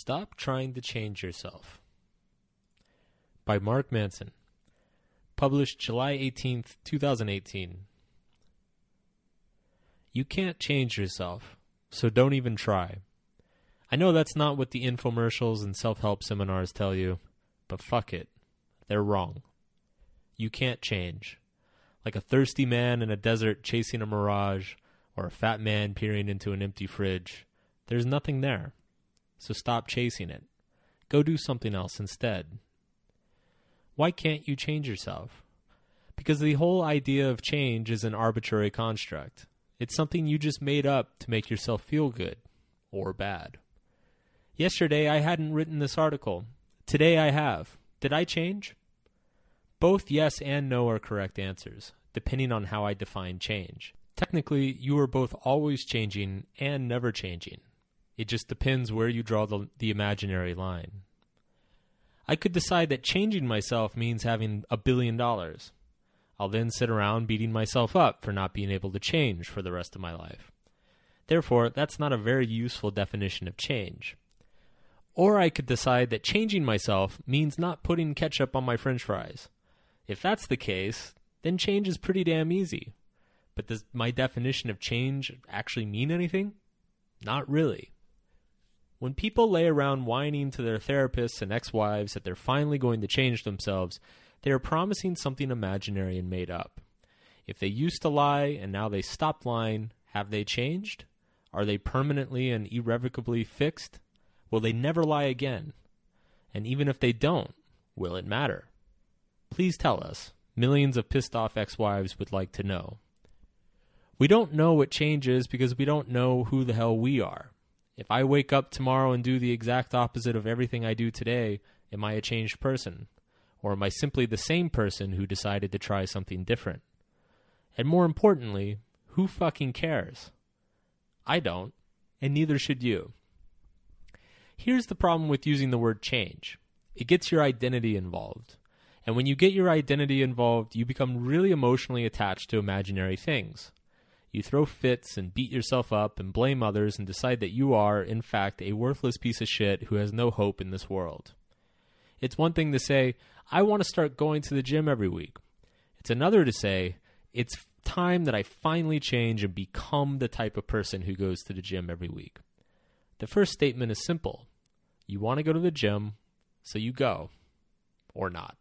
Stop trying to change yourself. By Mark Manson. Published July 18th, 2018. You can't change yourself, so don't even try. I know that's not what the infomercials and self help seminars tell you, but fuck it. They're wrong. You can't change. Like a thirsty man in a desert chasing a mirage, or a fat man peering into an empty fridge, there's nothing there. So stop chasing it. Go do something else instead. Why can't you change yourself? Because the whole idea of change is an arbitrary construct. It's something you just made up to make yourself feel good or bad. Yesterday I hadn't written this article. Today I have. Did I change? Both yes and no are correct answers, depending on how I define change. Technically, you are both always changing and never changing. It just depends where you draw the, the imaginary line. I could decide that changing myself means having a billion dollars. I'll then sit around beating myself up for not being able to change for the rest of my life. Therefore, that's not a very useful definition of change. Or I could decide that changing myself means not putting ketchup on my french fries. If that's the case, then change is pretty damn easy. But does my definition of change actually mean anything? Not really. When people lay around whining to their therapists and ex wives that they're finally going to change themselves, they are promising something imaginary and made up. If they used to lie and now they stopped lying, have they changed? Are they permanently and irrevocably fixed? Will they never lie again? And even if they don't, will it matter? Please tell us. Millions of pissed off ex wives would like to know. We don't know what changes because we don't know who the hell we are. If I wake up tomorrow and do the exact opposite of everything I do today, am I a changed person? Or am I simply the same person who decided to try something different? And more importantly, who fucking cares? I don't, and neither should you. Here's the problem with using the word change it gets your identity involved. And when you get your identity involved, you become really emotionally attached to imaginary things. You throw fits and beat yourself up and blame others and decide that you are, in fact, a worthless piece of shit who has no hope in this world. It's one thing to say, I want to start going to the gym every week. It's another to say, it's time that I finally change and become the type of person who goes to the gym every week. The first statement is simple you want to go to the gym, so you go. Or not.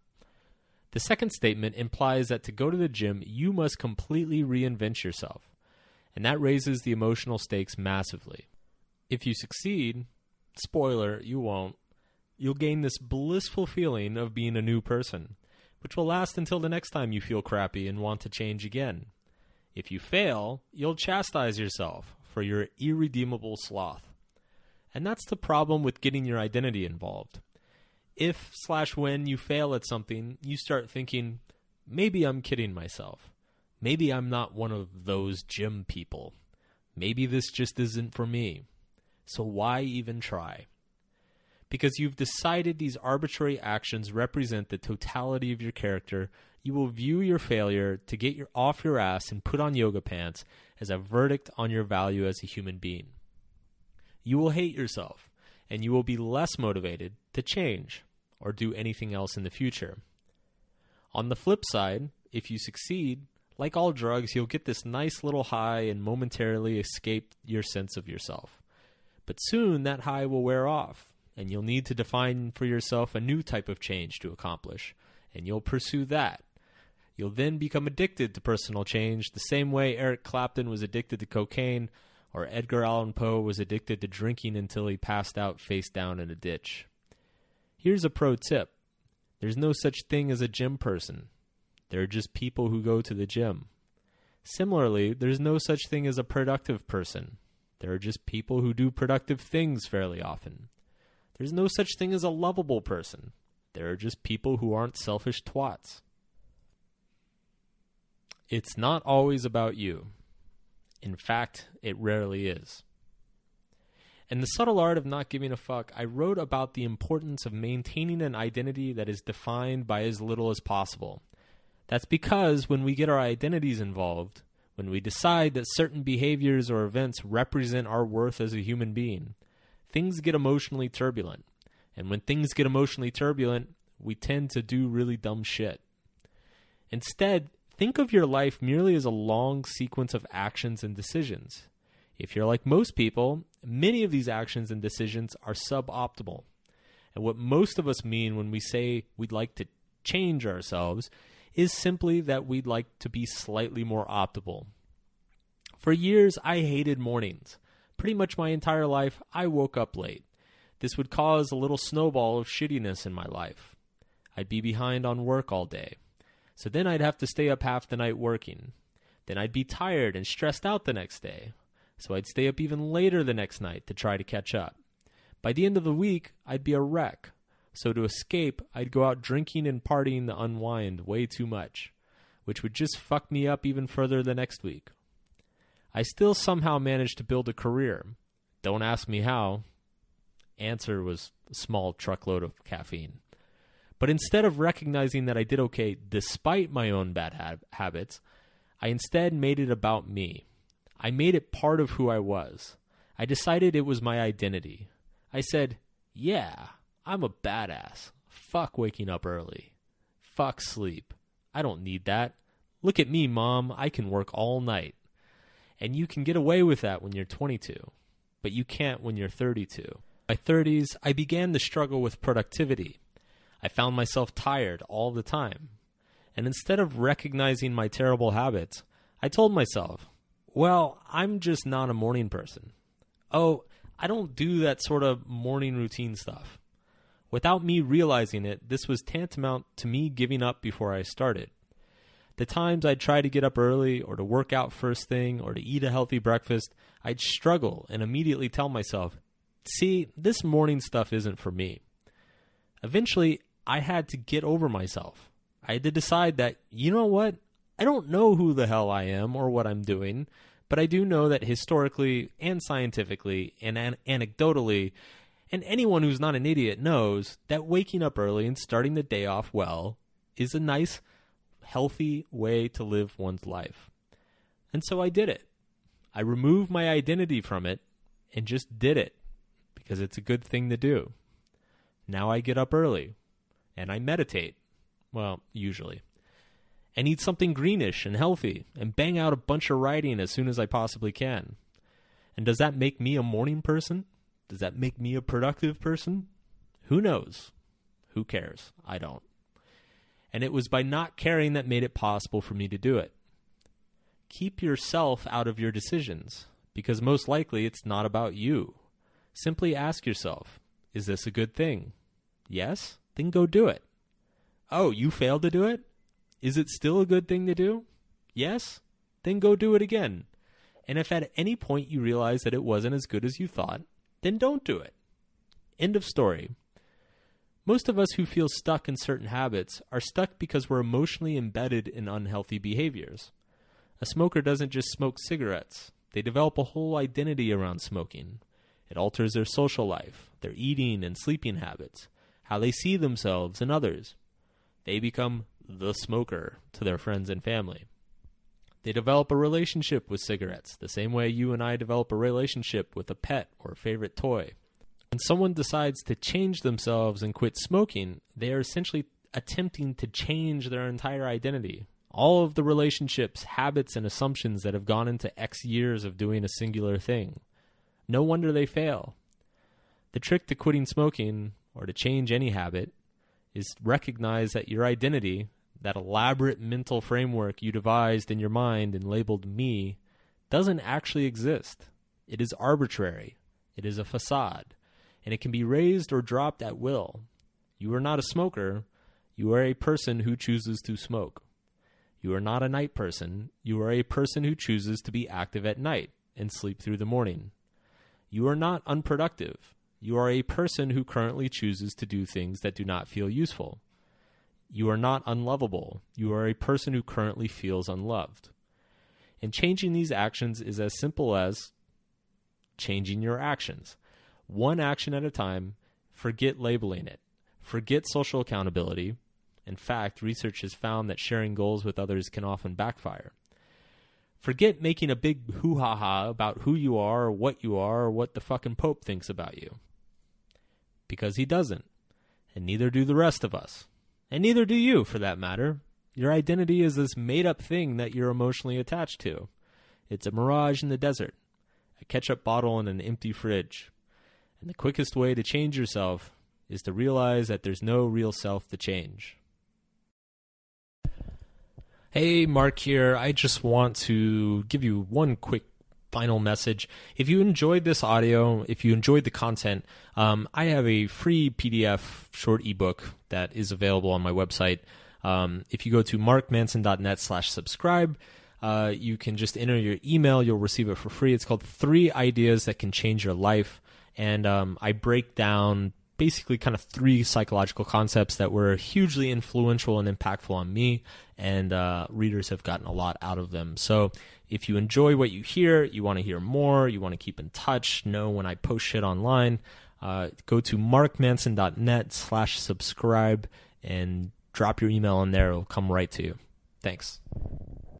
The second statement implies that to go to the gym, you must completely reinvent yourself and that raises the emotional stakes massively. If you succeed, spoiler, you won't, you'll gain this blissful feeling of being a new person, which will last until the next time you feel crappy and want to change again. If you fail, you'll chastise yourself for your irredeemable sloth. And that's the problem with getting your identity involved. If slash when you fail at something, you start thinking, maybe I'm kidding myself. Maybe I'm not one of those gym people. Maybe this just isn't for me. So why even try? Because you've decided these arbitrary actions represent the totality of your character, you will view your failure to get your off your ass and put on yoga pants as a verdict on your value as a human being. You will hate yourself, and you will be less motivated to change or do anything else in the future. On the flip side, if you succeed, like all drugs, you'll get this nice little high and momentarily escape your sense of yourself. But soon that high will wear off, and you'll need to define for yourself a new type of change to accomplish, and you'll pursue that. You'll then become addicted to personal change the same way Eric Clapton was addicted to cocaine or Edgar Allan Poe was addicted to drinking until he passed out face down in a ditch. Here's a pro tip there's no such thing as a gym person. They're just people who go to the gym. Similarly, there's no such thing as a productive person. There are just people who do productive things fairly often. There's no such thing as a lovable person. There are just people who aren't selfish twats. It's not always about you. In fact, it rarely is. In The Subtle Art of Not Giving a Fuck, I wrote about the importance of maintaining an identity that is defined by as little as possible. That's because when we get our identities involved, when we decide that certain behaviors or events represent our worth as a human being, things get emotionally turbulent. And when things get emotionally turbulent, we tend to do really dumb shit. Instead, think of your life merely as a long sequence of actions and decisions. If you're like most people, many of these actions and decisions are suboptimal. And what most of us mean when we say we'd like to change ourselves is simply that we'd like to be slightly more optimal. For years, I hated mornings. Pretty much my entire life, I woke up late. This would cause a little snowball of shittiness in my life. I'd be behind on work all day. So then I'd have to stay up half the night working. Then I'd be tired and stressed out the next day. So I'd stay up even later the next night to try to catch up. By the end of the week, I'd be a wreck. So to escape, I'd go out drinking and partying to unwind way too much, which would just fuck me up even further the next week. I still somehow managed to build a career. Don't ask me how. Answer was a small truckload of caffeine. But instead of recognizing that I did okay despite my own bad ha- habits, I instead made it about me. I made it part of who I was. I decided it was my identity. I said, yeah, I'm a badass. Fuck waking up early. Fuck sleep. I don't need that. Look at me, mom. I can work all night. And you can get away with that when you're 22, but you can't when you're 32. In my 30s, I began to struggle with productivity. I found myself tired all the time. And instead of recognizing my terrible habits, I told myself, well, I'm just not a morning person. Oh, I don't do that sort of morning routine stuff. Without me realizing it, this was tantamount to me giving up before I started. The times I'd try to get up early or to work out first thing or to eat a healthy breakfast, I'd struggle and immediately tell myself, see, this morning stuff isn't for me. Eventually, I had to get over myself. I had to decide that, you know what? I don't know who the hell I am or what I'm doing, but I do know that historically and scientifically and an- anecdotally, and anyone who's not an idiot knows that waking up early and starting the day off well is a nice, healthy way to live one's life. And so I did it. I removed my identity from it and just did it because it's a good thing to do. Now I get up early and I meditate. Well, usually. And eat something greenish and healthy and bang out a bunch of writing as soon as I possibly can. And does that make me a morning person? Does that make me a productive person? Who knows? Who cares? I don't. And it was by not caring that made it possible for me to do it. Keep yourself out of your decisions, because most likely it's not about you. Simply ask yourself Is this a good thing? Yes? Then go do it. Oh, you failed to do it? Is it still a good thing to do? Yes? Then go do it again. And if at any point you realize that it wasn't as good as you thought, then don't do it. End of story. Most of us who feel stuck in certain habits are stuck because we're emotionally embedded in unhealthy behaviors. A smoker doesn't just smoke cigarettes, they develop a whole identity around smoking. It alters their social life, their eating and sleeping habits, how they see themselves and others. They become the smoker to their friends and family. They develop a relationship with cigarettes, the same way you and I develop a relationship with a pet or favorite toy. When someone decides to change themselves and quit smoking, they are essentially attempting to change their entire identity. All of the relationships, habits, and assumptions that have gone into X years of doing a singular thing. No wonder they fail. The trick to quitting smoking, or to change any habit, is recognize that your identity, that elaborate mental framework you devised in your mind and labeled me, doesn't actually exist. It is arbitrary. It is a facade and it can be raised or dropped at will. You are not a smoker, you are a person who chooses to smoke. You are not a night person, you are a person who chooses to be active at night and sleep through the morning. You are not unproductive. You are a person who currently chooses to do things that do not feel useful. You are not unlovable. You are a person who currently feels unloved. And changing these actions is as simple as changing your actions one action at a time, forget labeling it, forget social accountability. In fact, research has found that sharing goals with others can often backfire. Forget making a big hoo ha ha about who you are, or what you are, or what the fucking Pope thinks about you. because he doesn't. And neither do the rest of us. And neither do you, for that matter. Your identity is this made up thing that you're emotionally attached to. It's a mirage in the desert, a ketchup bottle in an empty fridge. And the quickest way to change yourself is to realize that there's no real self to change. Hey, Mark here. I just want to give you one quick final message. If you enjoyed this audio, if you enjoyed the content, um, I have a free PDF short ebook that is available on my website. Um, if you go to markmanson.net slash subscribe, uh, you can just enter your email. You'll receive it for free. It's called Three Ideas That Can Change Your Life. And um, I break down basically kind of three psychological concepts that were hugely influential and impactful on me, and uh, readers have gotten a lot out of them. So if you enjoy what you hear, you want to hear more, you want to keep in touch, know when I post shit online, uh, go to markmanson.net slash subscribe and drop your email in there. It'll come right to you. Thanks.